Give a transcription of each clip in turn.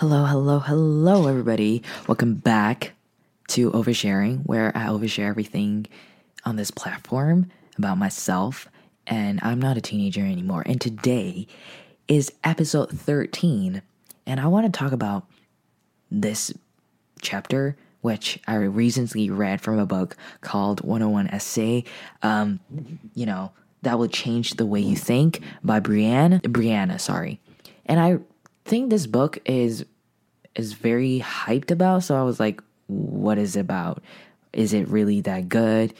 Hello, hello, hello, everybody. Welcome back to Oversharing, where I overshare everything on this platform about myself. And I'm not a teenager anymore. And today is episode 13. And I want to talk about this chapter, which I recently read from a book called 101 Essay. Um, you know, that will change the way you think by Brianne, Brianna, sorry. And I think this book is is very hyped about. So I was like, what is it about? Is it really that good?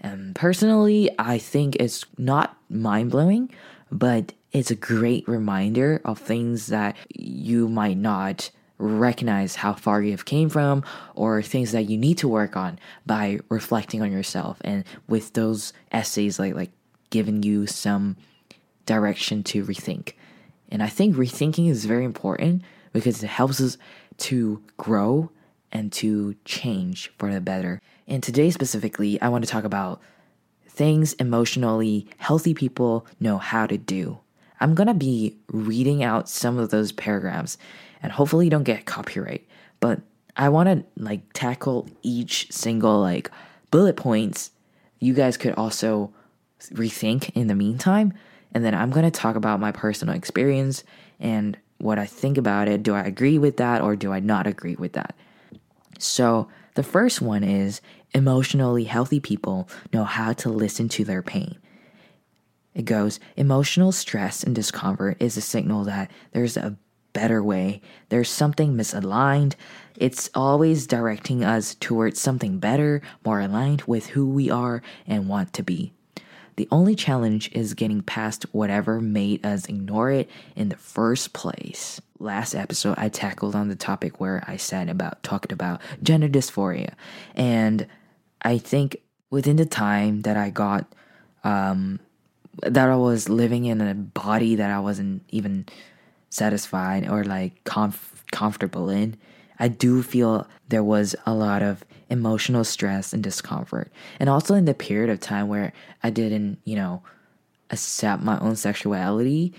And personally, I think it's not mind blowing, but it's a great reminder of things that you might not recognize how far you've came from or things that you need to work on by reflecting on yourself and with those essays like like giving you some direction to rethink and i think rethinking is very important because it helps us to grow and to change for the better. And today, specifically, I want to talk about things emotionally healthy people know how to do. I'm going to be reading out some of those paragraphs and hopefully don't get copyright, but I want to like tackle each single like bullet points. You guys could also rethink in the meantime, and then I'm going to talk about my personal experience and what I think about it. Do I agree with that or do I not agree with that? So, the first one is emotionally healthy people know how to listen to their pain. It goes, emotional stress and discomfort is a signal that there's a better way, there's something misaligned. It's always directing us towards something better, more aligned with who we are and want to be. The only challenge is getting past whatever made us ignore it in the first place. Last episode, I tackled on the topic where I said about talked about gender dysphoria, and I think within the time that I got, um, that I was living in a body that I wasn't even satisfied or like comf- comfortable in, I do feel there was a lot of emotional stress and discomfort. And also in the period of time where I didn't, you know, accept my own sexuality,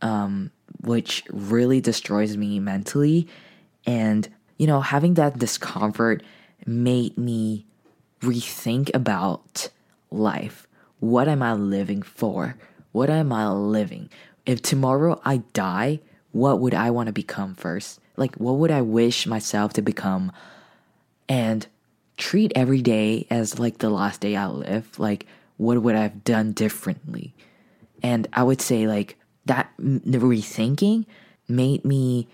um, which really destroys me mentally. And, you know, having that discomfort made me rethink about life. What am I living for? What am I living? If tomorrow I die, what would I want to become first? Like, what would I wish myself to become? And treat every day as like the last day I live. Like, what would I have done differently? And I would say, like, that rethinking made me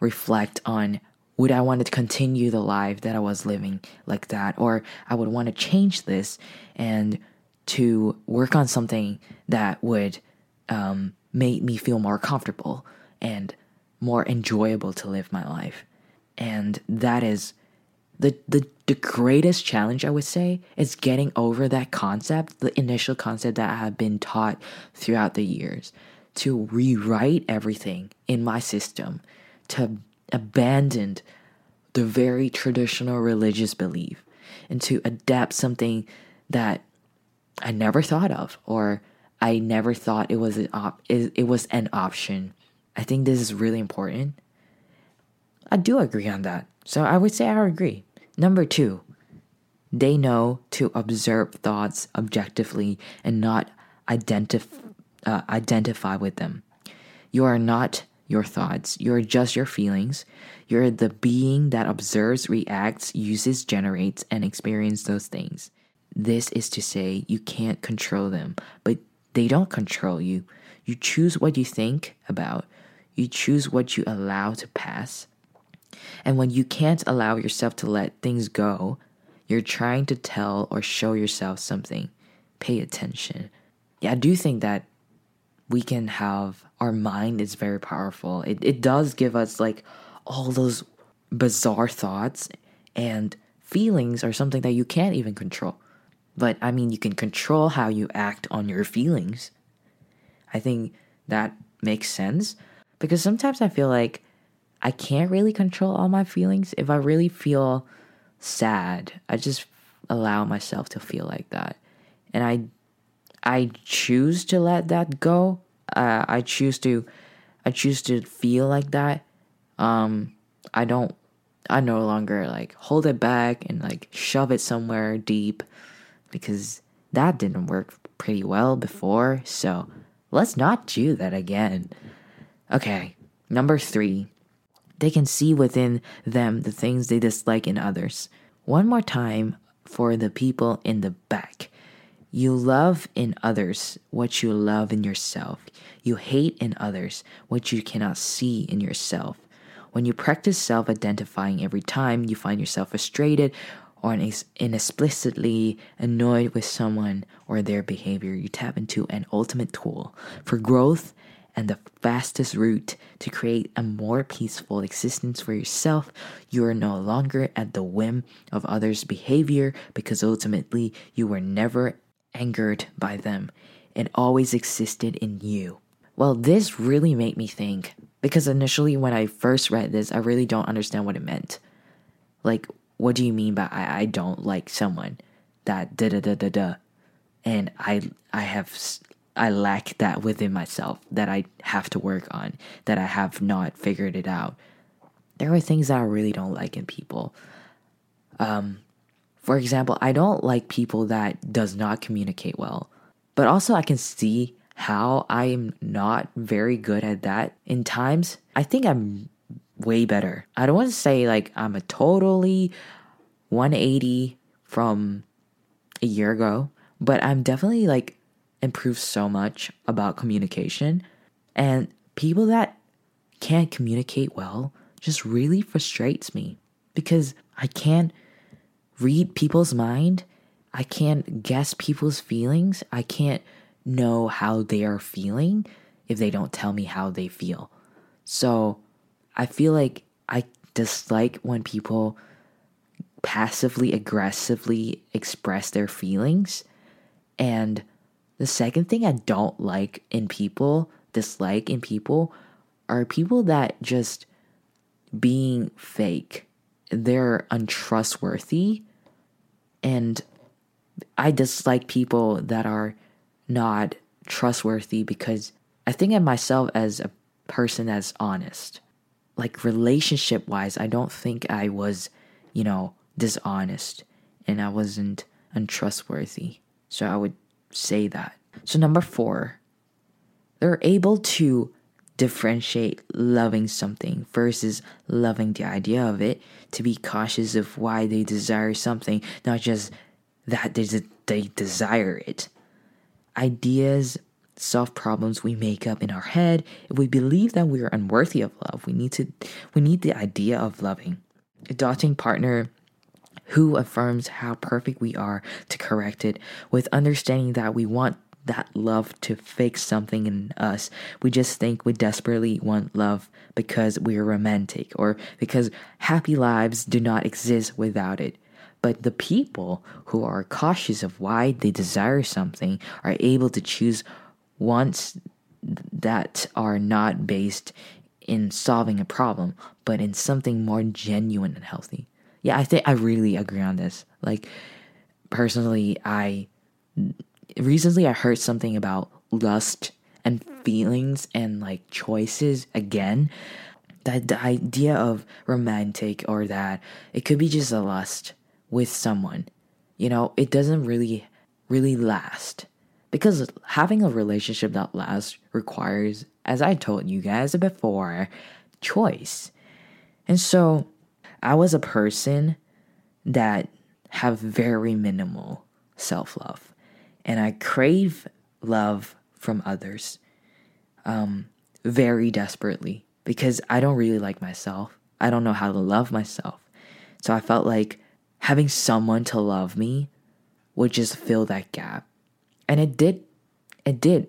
reflect on would I want to continue the life that I was living like that? Or I would want to change this and to work on something that would um, make me feel more comfortable and more enjoyable to live my life. And that is the, the the greatest challenge I would say is getting over that concept, the initial concept that I have been taught throughout the years, to rewrite everything in my system, to abandon the very traditional religious belief, and to adapt something that I never thought of or I never thought it was an op- it was an option. I think this is really important. I do agree on that. So I would say I agree. Number two, they know to observe thoughts objectively and not identif- uh, identify with them. You are not your thoughts, you're just your feelings. You're the being that observes, reacts, uses, generates, and experiences those things. This is to say, you can't control them, but they don't control you. You choose what you think about, you choose what you allow to pass, and when you can't allow yourself to let things go, you're trying to tell or show yourself something. Pay attention. Yeah, I do think that we can have our mind is very powerful. It it does give us like all those bizarre thoughts and feelings are something that you can't even control. But I mean, you can control how you act on your feelings. I think that makes sense because sometimes I feel like I can't really control all my feelings. If I really feel sad, I just allow myself to feel like that. And I I choose to let that go. Uh, I choose to I choose to feel like that. Um I don't I no longer like hold it back and like shove it somewhere deep because that didn't work pretty well before. So let's not do that again. Okay, number three. They can see within them the things they dislike in others. One more time for the people in the back. You love in others what you love in yourself. You hate in others what you cannot see in yourself. When you practice self identifying every time you find yourself frustrated or inexplicitly annoyed with someone or their behavior, you tap into an ultimate tool for growth and the fastest route to create a more peaceful existence for yourself. You are no longer at the whim of others' behavior because ultimately you were never angered by them. It always existed in you. Well, this really made me think because initially, when I first read this, I really don't understand what it meant. Like, what do you mean by I, I don't like someone that da da da da da? And I I have I lack that within myself that I have to work on that I have not figured it out. There are things that I really don't like in people. Um, for example, I don't like people that does not communicate well. But also I can see how I'm not very good at that in times. I think I'm way better. I don't want to say like I'm a totally 180 from a year ago, but I'm definitely like improved so much about communication. And people that can't communicate well just really frustrates me because I can't read people's mind. I can't guess people's feelings. I can't know how they are feeling if they don't tell me how they feel. So I feel like I dislike when people passively aggressively express their feelings. And the second thing I don't like in people, dislike in people, are people that just being fake. They're untrustworthy. And I dislike people that are not trustworthy because I think of myself as a person that's honest. Like relationship wise, I don't think I was, you know, dishonest and I wasn't untrustworthy. So I would say that. So, number four, they're able to differentiate loving something versus loving the idea of it, to be cautious of why they desire something, not just that they, they desire it. Ideas solve problems we make up in our head. If we believe that we are unworthy of love we need to we need the idea of loving. A doting partner who affirms how perfect we are to correct it with understanding that we want that love to fix something in us we just think we desperately want love because we're romantic or because happy lives do not exist without it but the people who are cautious of why they desire something are able to choose wants that are not based in solving a problem, but in something more genuine and healthy. Yeah, I think I really agree on this. Like, personally, I recently I heard something about lust and feelings and like choices again. That the idea of romantic or that it could be just a lust with someone, you know, it doesn't really, really last. Because having a relationship that lasts requires, as I told you guys before, choice. And so I was a person that have very minimal self-love. And I crave love from others um, very desperately because I don't really like myself. I don't know how to love myself. So I felt like having someone to love me would just fill that gap. And it did. It did.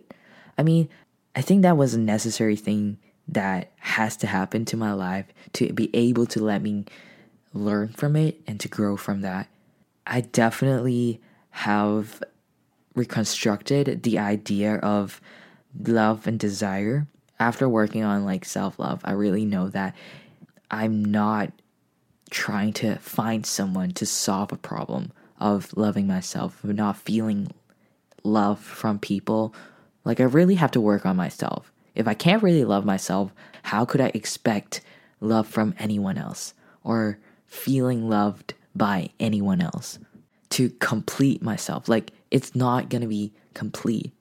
I mean, I think that was a necessary thing that has to happen to my life to be able to let me learn from it and to grow from that. I definitely have reconstructed the idea of love and desire after working on like self love. I really know that I'm not trying to find someone to solve a problem of loving myself, of not feeling love from people. Like, I really have to work on myself. If I can't really love myself, how could I expect love from anyone else or feeling loved by anyone else to complete myself. Like it's not gonna be complete.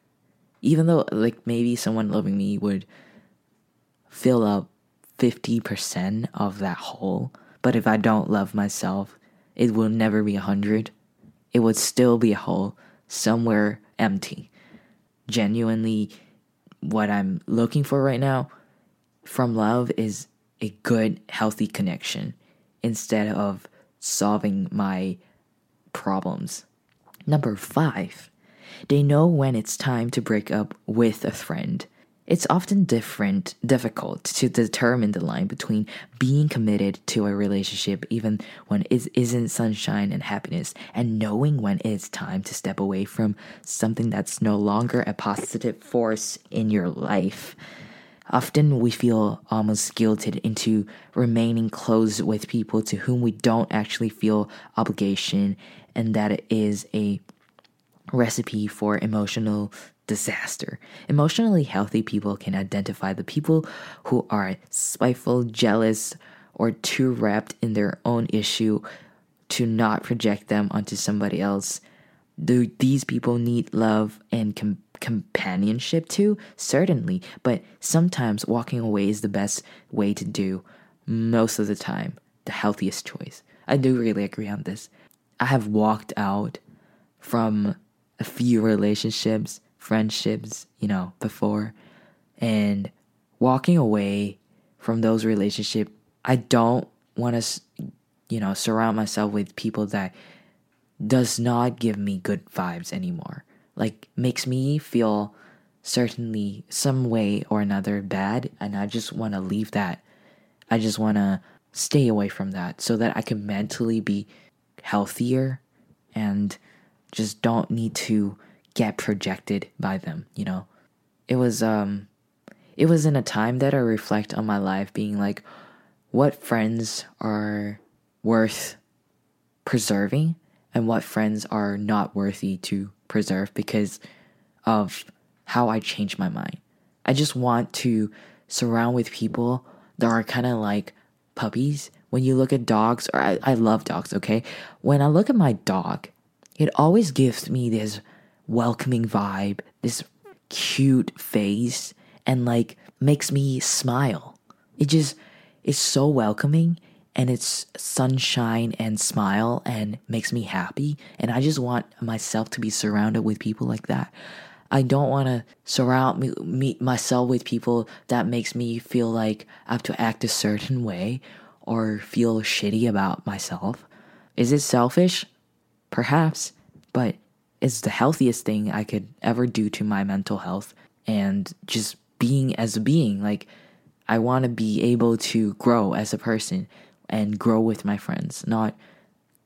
Even though like maybe someone loving me would fill up 50% of that hole, but if I don't love myself, it will never be a 100. It would still be a hole somewhere empty. Genuinely what I'm looking for right now from love is a good healthy connection instead of solving my problems. Number five, they know when it's time to break up with a friend. It's often different, difficult to determine the line between being committed to a relationship even when it isn't sunshine and happiness and knowing when it's time to step away from something that's no longer a positive force in your life. Often we feel almost guilted into remaining close with people to whom we don't actually feel obligation, and that it is a recipe for emotional disaster. Emotionally healthy people can identify the people who are spiteful, jealous, or too wrapped in their own issue to not project them onto somebody else. Do these people need love and com- companionship too? Certainly, but sometimes walking away is the best way to do, most of the time, the healthiest choice. I do really agree on this. I have walked out from a few relationships, friendships, you know, before, and walking away from those relationships, I don't want to, you know, surround myself with people that does not give me good vibes anymore like makes me feel certainly some way or another bad and I just want to leave that. I just want to stay away from that so that I can mentally be healthier and just don't need to get projected by them, you know. It was um it was in a time that I reflect on my life being like what friends are worth preserving and what friends are not worthy to preserve because of how I changed my mind. I just want to surround with people that are kind of like puppies. When you look at dogs, or I, I love dogs, okay? When I look at my dog, it always gives me this welcoming vibe, this cute face, and like makes me smile. It just is so welcoming and it's sunshine and smile and makes me happy. And I just want myself to be surrounded with people like that. I don't want to surround me, me, myself with people that makes me feel like I have to act a certain way or feel shitty about myself. Is it selfish? Perhaps, but it's the healthiest thing I could ever do to my mental health and just being as a being. Like, I want to be able to grow as a person and grow with my friends, not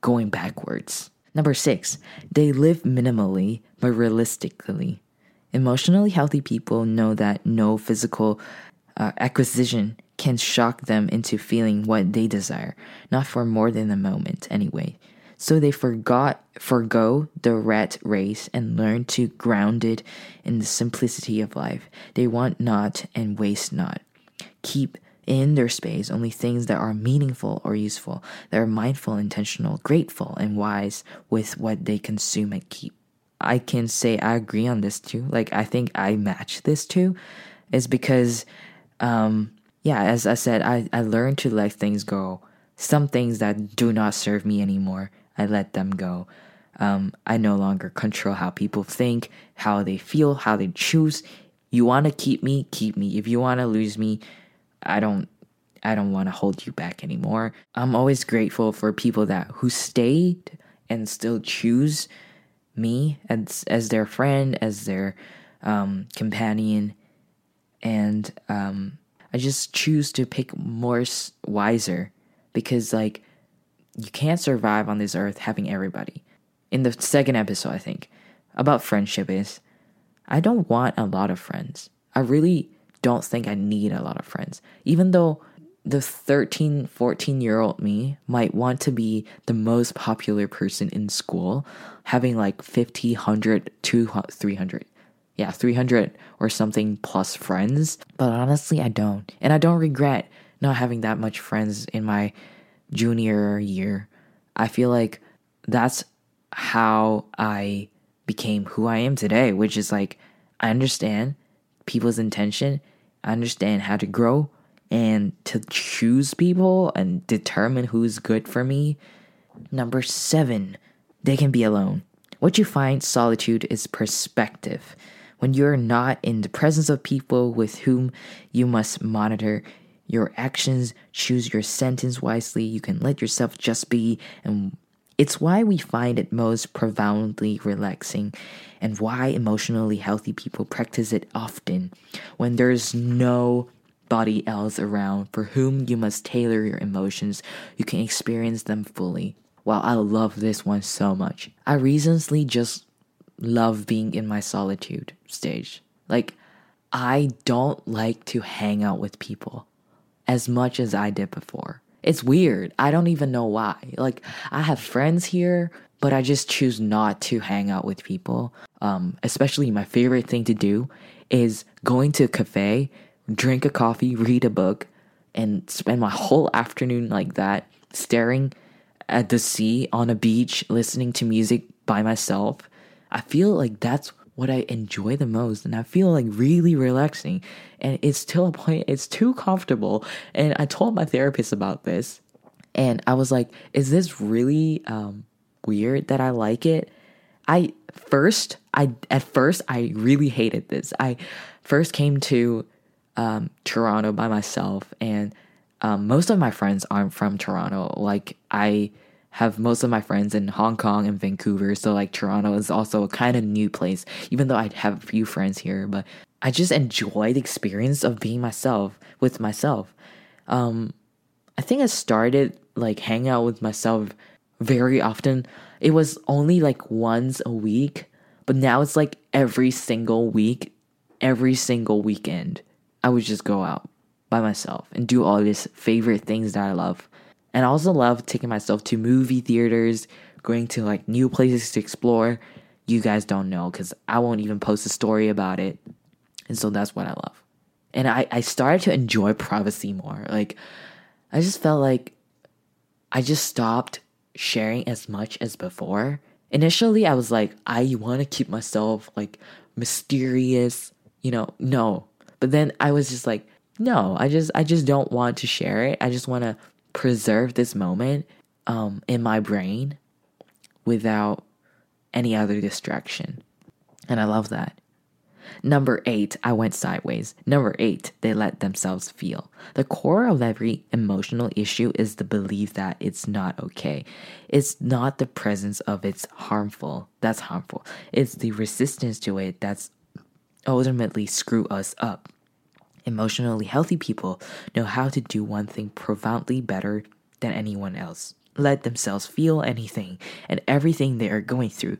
going backwards. Number six, they live minimally but realistically. Emotionally healthy people know that no physical uh, acquisition can shock them into feeling what they desire, not for more than a moment anyway. So they forgot forgo the rat race and learn to ground it in the simplicity of life. They want not and waste not. Keep in their space only things that are meaningful or useful, that are mindful, intentional, grateful, and wise with what they consume and keep. I can say I agree on this too. Like, I think I match this too, is because, um, yeah, as I said, I, I learned to let things go. Some things that do not serve me anymore, I let them go. Um, I no longer control how people think, how they feel, how they choose. You want to keep me, keep me. If you want to lose me, I don't I don't want to hold you back anymore. I'm always grateful for people that who stayed and still choose me as as their friend, as their um, companion, and um, I just choose to pick more wiser because like you can't survive on this earth having everybody. In the second episode, I think about friendship is I don't want a lot of friends. I really don't think I need a lot of friends. Even though the 13, 14 year old me might want to be the most popular person in school, having like 50, 100, 200, 300. Yeah, 300 or something plus friends. But honestly, I don't. And I don't regret not having that much friends in my junior year, I feel like that's how I became who I am today, which is like I understand people's intention, I understand how to grow and to choose people and determine who's good for me. Number seven, they can be alone. What you find solitude is perspective. When you're not in the presence of people with whom you must monitor your actions, choose your sentence wisely, you can let yourself just be, and it's why we find it most profoundly relaxing and why emotionally healthy people practice it often when there's no body else around for whom you must tailor your emotions, you can experience them fully. Wow, I love this one so much. I recently just love being in my solitude stage. Like, I don't like to hang out with people as much as I did before. It's weird. I don't even know why. Like, I have friends here, but I just choose not to hang out with people. Um, especially my favorite thing to do is going to a cafe, drink a coffee, read a book, and spend my whole afternoon like that, staring at the sea on a beach, listening to music by myself I feel like that's what I enjoy the most and I feel like really relaxing and it's still a point it's too comfortable and I told my therapist about this and I was like is this really um, weird that I like it? I first I at first I really hated this. I first came to um, Toronto by myself and um, most of my friends aren't from Toronto. Like I have most of my friends in Hong Kong and Vancouver. So like Toronto is also a kind of new place, even though I have a few friends here. But I just enjoy the experience of being myself with myself. Um, I think I started like hanging out with myself very often. It was only like once a week, but now it's like every single week, every single weekend. I would just go out by myself and do all these favorite things that I love. And I also love taking myself to movie theaters, going to like new places to explore. You guys don't know because I won't even post a story about it. And so that's what I love. And I, I started to enjoy privacy more. Like, I just felt like I just stopped sharing as much as before. Initially, I was like, I want to keep myself like mysterious, you know, no. But then I was just like, no, I just I just don't want to share it. I just want to preserve this moment um, in my brain without any other distraction. And I love that. Number eight, I went sideways. Number eight, they let themselves feel. The core of every emotional issue is the belief that it's not okay. It's not the presence of it's harmful that's harmful. It's the resistance to it that's ultimately screw us up. Emotionally healthy people know how to do one thing profoundly better than anyone else let themselves feel anything and everything they are going through.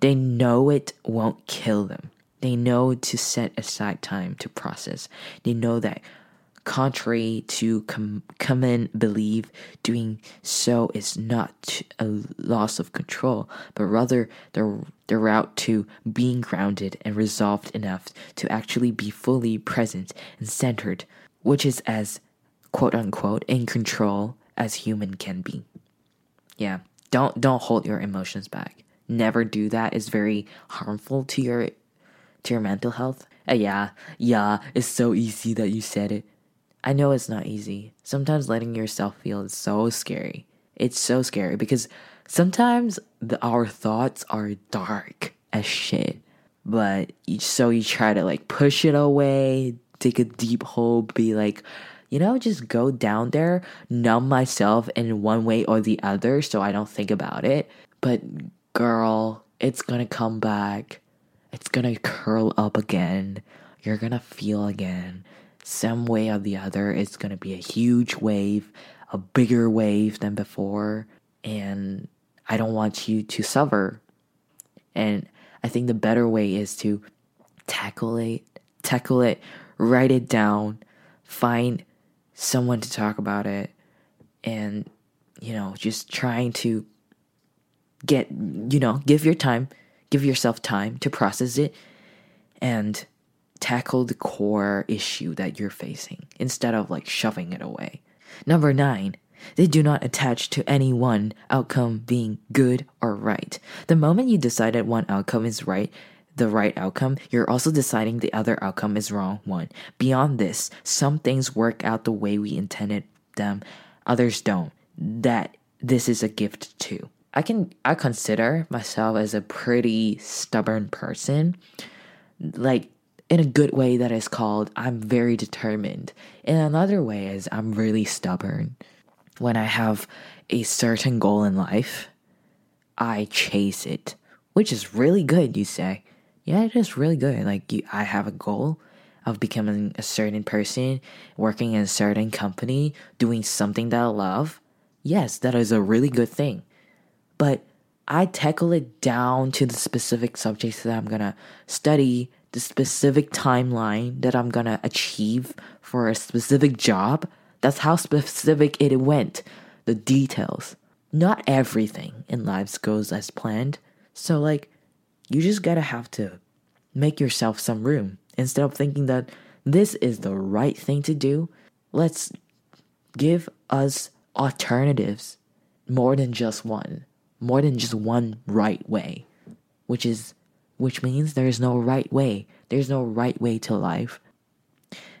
They know it won't kill them. They know to set aside time to process. They know that contrary to com- common belief, doing so is not a loss of control, but rather the, the route to being grounded and resolved enough to actually be fully present and centered, which is as quote unquote in control as human can be. Yeah, don't don't hold your emotions back. Never do that. It's very harmful to your to your mental health. Uh, yeah, yeah, it's so easy that you said it. I know it's not easy. Sometimes letting yourself feel is so scary. It's so scary because sometimes the, our thoughts are dark as shit. But you, so you try to like push it away, take a deep hole, be like, you know, just go down there, numb myself in one way or the other so I don't think about it. But girl, it's gonna come back. It's gonna curl up again. You're gonna feel again some way or the other, it's going to be a huge wave, a bigger wave than before. And I don't want you to suffer. And I think the better way is to tackle it, tackle it, write it down, find someone to talk about it, and, you know, just trying to get, you know, give your time, give yourself time to process it and tackle the core issue that you're facing instead of like shoving it away. Number nine, they do not attach to any one outcome being good or right. The moment you decide that one outcome is right, the right outcome, you're also deciding the other outcome is wrong one. Beyond this, some things work out the way we intended them, others don't. That this is a gift too. I can I consider myself as a pretty stubborn person. Like in a good way that is called I'm very determined. In another way is I'm really stubborn. When I have a certain goal in life, I chase it, which is really good, you say yeah, it is really good. Like you, I have a goal of becoming a certain person, working in a certain company, doing something that I love. Yes, that is a really good thing. But I tackle it down to the specific subjects that I'm gonna study, the specific timeline that I'm gonna achieve for a specific job. That's how specific it went. The details. Not everything in life goes as planned. So, like, you just gotta have to make yourself some room. Instead of thinking that this is the right thing to do, let's give us alternatives more than just one, more than just one right way, which is which means there is no right way. There's no right way to life.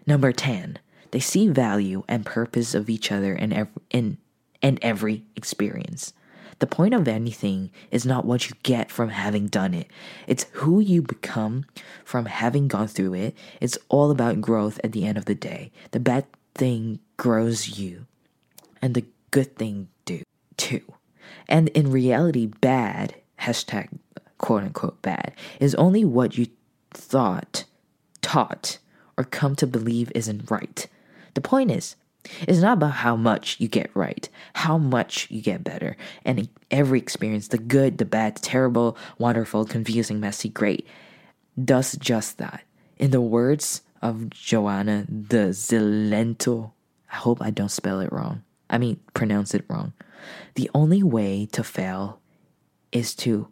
Number 10, they see value and purpose of each other in every, in, in every experience. The point of anything is not what you get from having done it, it's who you become from having gone through it. It's all about growth at the end of the day. The bad thing grows you, and the good thing do too. And in reality, bad, hashtag quote unquote bad, is only what you thought, taught, or come to believe isn't right. The point is, it's not about how much you get right, how much you get better. And every experience, the good, the bad, the terrible, wonderful, confusing, messy, great, does just that. In the words of Joanna the Zilento, I hope I don't spell it wrong. I mean, pronounce it wrong. The only way to fail is to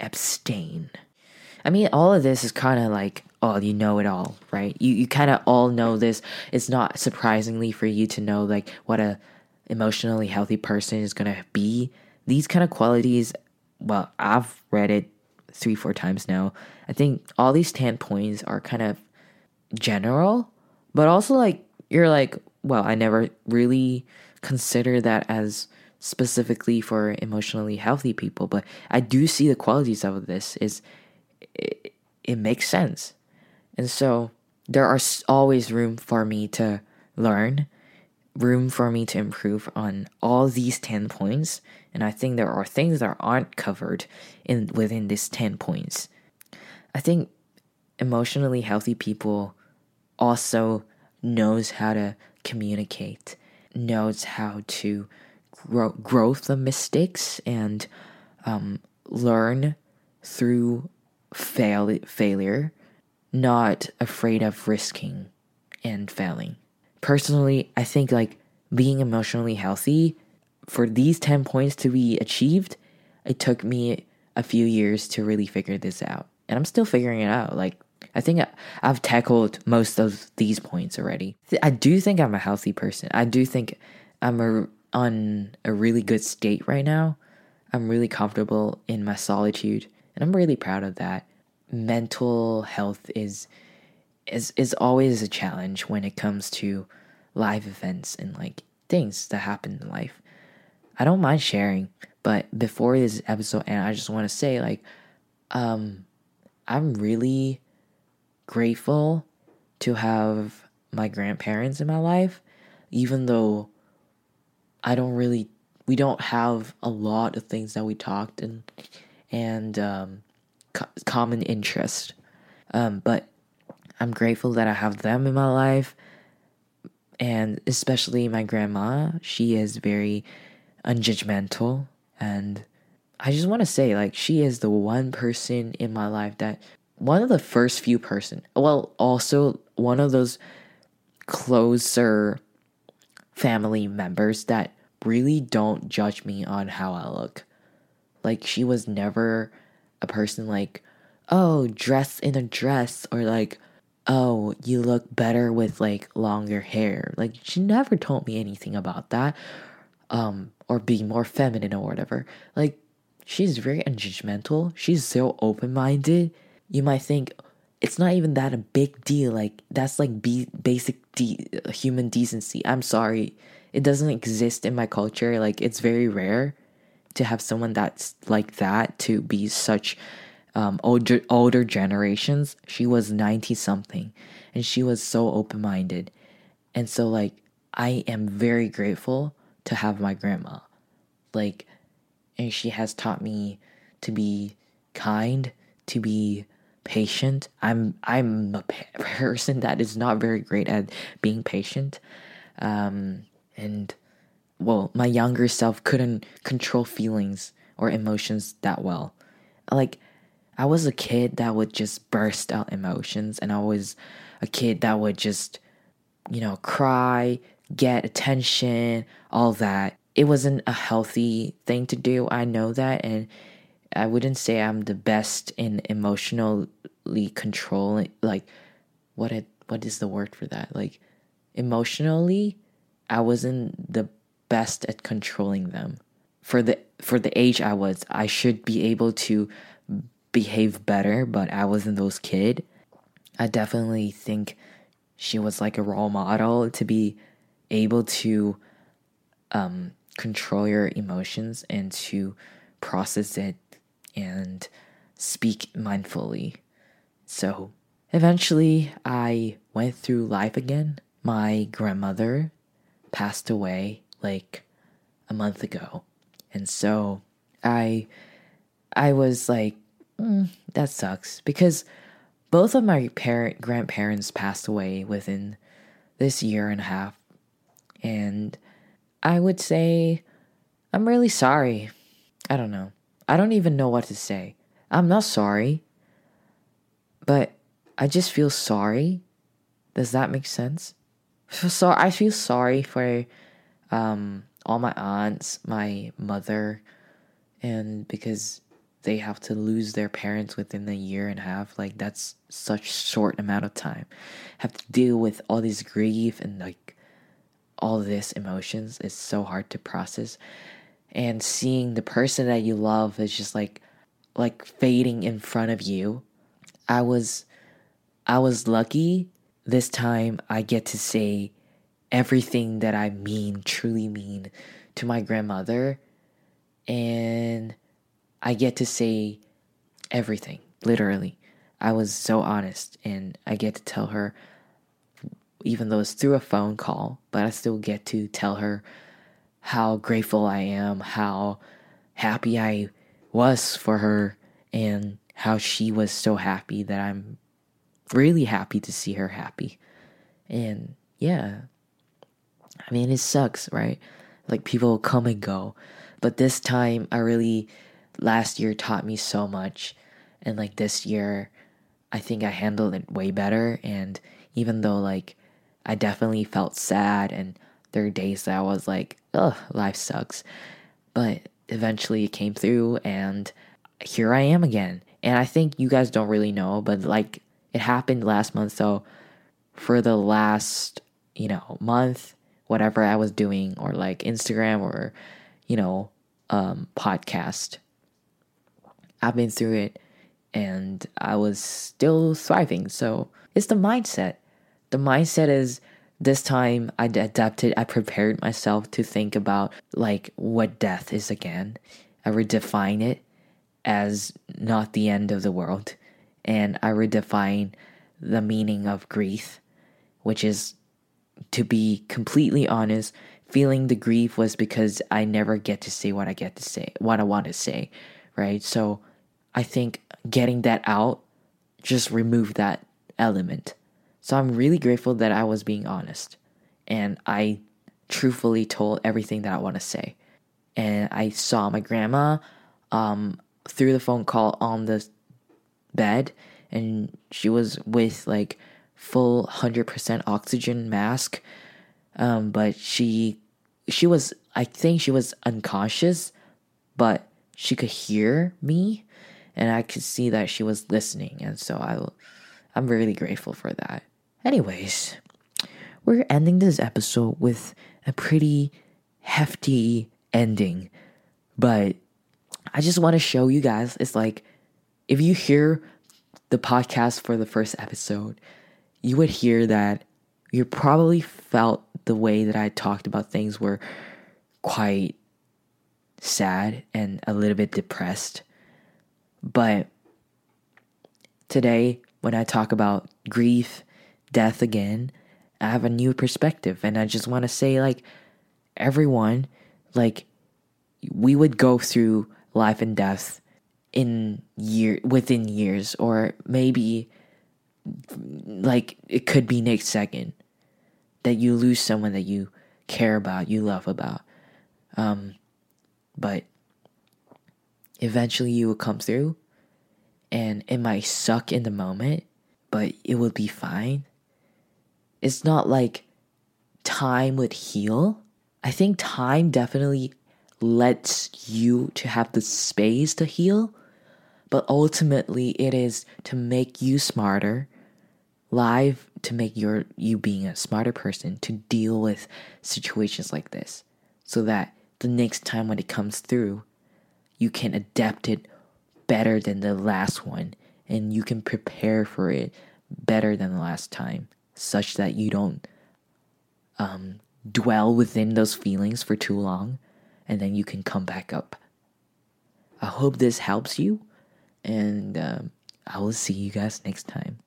abstain. I mean, all of this is kind of like oh, you know it all, right? You you kind of all know this. It's not surprisingly for you to know like what a emotionally healthy person is gonna be. These kind of qualities, well, I've read it three, four times now. I think all these 10 points are kind of general, but also like you're like, well, I never really consider that as specifically for emotionally healthy people, but I do see the qualities of this is it, it makes sense. And so there are always room for me to learn, room for me to improve on all these 10 points. And I think there are things that aren't covered in within these 10 points. I think emotionally healthy people also knows how to communicate, knows how to grow, grow mistakes and um, learn through fail, failure not afraid of risking and failing. Personally, I think like being emotionally healthy for these 10 points to be achieved, it took me a few years to really figure this out. And I'm still figuring it out. Like I think I've tackled most of these points already. I do think I'm a healthy person. I do think I'm a, on a really good state right now. I'm really comfortable in my solitude, and I'm really proud of that mental health is is is always a challenge when it comes to live events and like things that happen in life. I don't mind sharing, but before this episode and I just want to say like um I'm really grateful to have my grandparents in my life even though I don't really we don't have a lot of things that we talked and and um co- common interest. Um, but I'm grateful that I have them in my life, and especially my grandma. She is very unjudgmental, and I just want to say, like, she is the one person in my life that one of the first few person. Well, also one of those closer family members that really don't judge me on how I look. Like she was never a person like, oh, dress in a dress or like, oh, you look better with like longer hair. Like she never told me anything about that. Um, or being more feminine or whatever. Like she's very unjudgmental. She's so open minded. You might think it's not even that a big deal. Like that's like be- basic de- human decency. I'm sorry, it doesn't exist in my culture. Like it's very rare to have someone that's like that to be such um, older older generations. She was ninety something, and she was so open minded, and so like I am very grateful to have my grandma, like, and she has taught me to be kind, to be patient. I'm I'm a person that is not very great at being patient, um, and well, my younger self couldn't control feelings or emotions that well. Like I was a kid that would just burst out emotions, and I was a kid that would just, you know, cry, get attention, all that. It wasn't a healthy thing to do. I know that, and I wouldn't say I'm the best in emotionally controlling. Like, what it what is the word for that? Like, emotionally, I wasn't the best at controlling them. For the for the age I was, I should be able to behave better, but I wasn't those kid. I definitely think she was like a role model to be able to um, control your emotions and to process it and speak mindfully. So eventually, I went through life again. My grandmother passed away like a month ago. And so I I was like mm, that sucks because both of my parent grandparents passed away within this year and a half. And I would say I'm really sorry. I don't know. I don't even know what to say. I'm not sorry. But I just feel sorry. Does that make sense? So I feel sorry for um, all my aunts, my mother, and because they have to lose their parents within a year and a half like that's such short amount of time have to deal with all this grief and like all this emotions it's so hard to process and seeing the person that you love is just like like fading in front of you i was i was lucky this time i get to say everything that i mean truly mean to my grandmother and I get to say everything, literally. I was so honest, and I get to tell her, even though it's through a phone call, but I still get to tell her how grateful I am, how happy I was for her, and how she was so happy that I'm really happy to see her happy. And yeah, I mean, it sucks, right? Like people come and go. But this time, I really last year taught me so much and like this year I think I handled it way better and even though like I definitely felt sad and there are days that I was like, ugh, life sucks. But eventually it came through and here I am again. And I think you guys don't really know, but like it happened last month, so for the last, you know, month, whatever I was doing, or like Instagram or, you know, um, podcast, I've been through it and I was still thriving. So it's the mindset. The mindset is this time I adapted, I prepared myself to think about like what death is again. I redefine it as not the end of the world. And I redefine the meaning of grief, which is to be completely honest, feeling the grief was because I never get to say what I get to say, what I want to say, right? So I think getting that out just removed that element. So I'm really grateful that I was being honest and I truthfully told everything that I want to say. And I saw my grandma um, through the phone call on the bed, and she was with like full 100% oxygen mask. Um, but she she was I think she was unconscious, but she could hear me and I could see that she was listening, and so I, I'm really grateful for that. Anyways, we're ending this episode with a pretty hefty ending. But I just want to show you guys it's like if you hear the podcast for the first episode, you would hear that you probably felt the way that I talked about things were quite sad and a little bit depressed. But today, when I talk about grief, death again, I have a new perspective. And I just want to say, like, everyone, like, we would go through life and death in year within years or maybe like it could be next second that you lose someone that you care about you love about um but eventually you will come through and it might suck in the moment, but it will be fine. It's not like time would heal. I think time definitely lets you to have the space to heal, but ultimately it is to make you smarter, live to make your you being a smarter person to deal with situations like this so that the next time when it comes through, you can adapt it better than the last one and you can prepare for it better than the last time such that you don't um, dwell within those feelings for too long and then you can come back up. I hope this helps you and um, I will see you guys next time.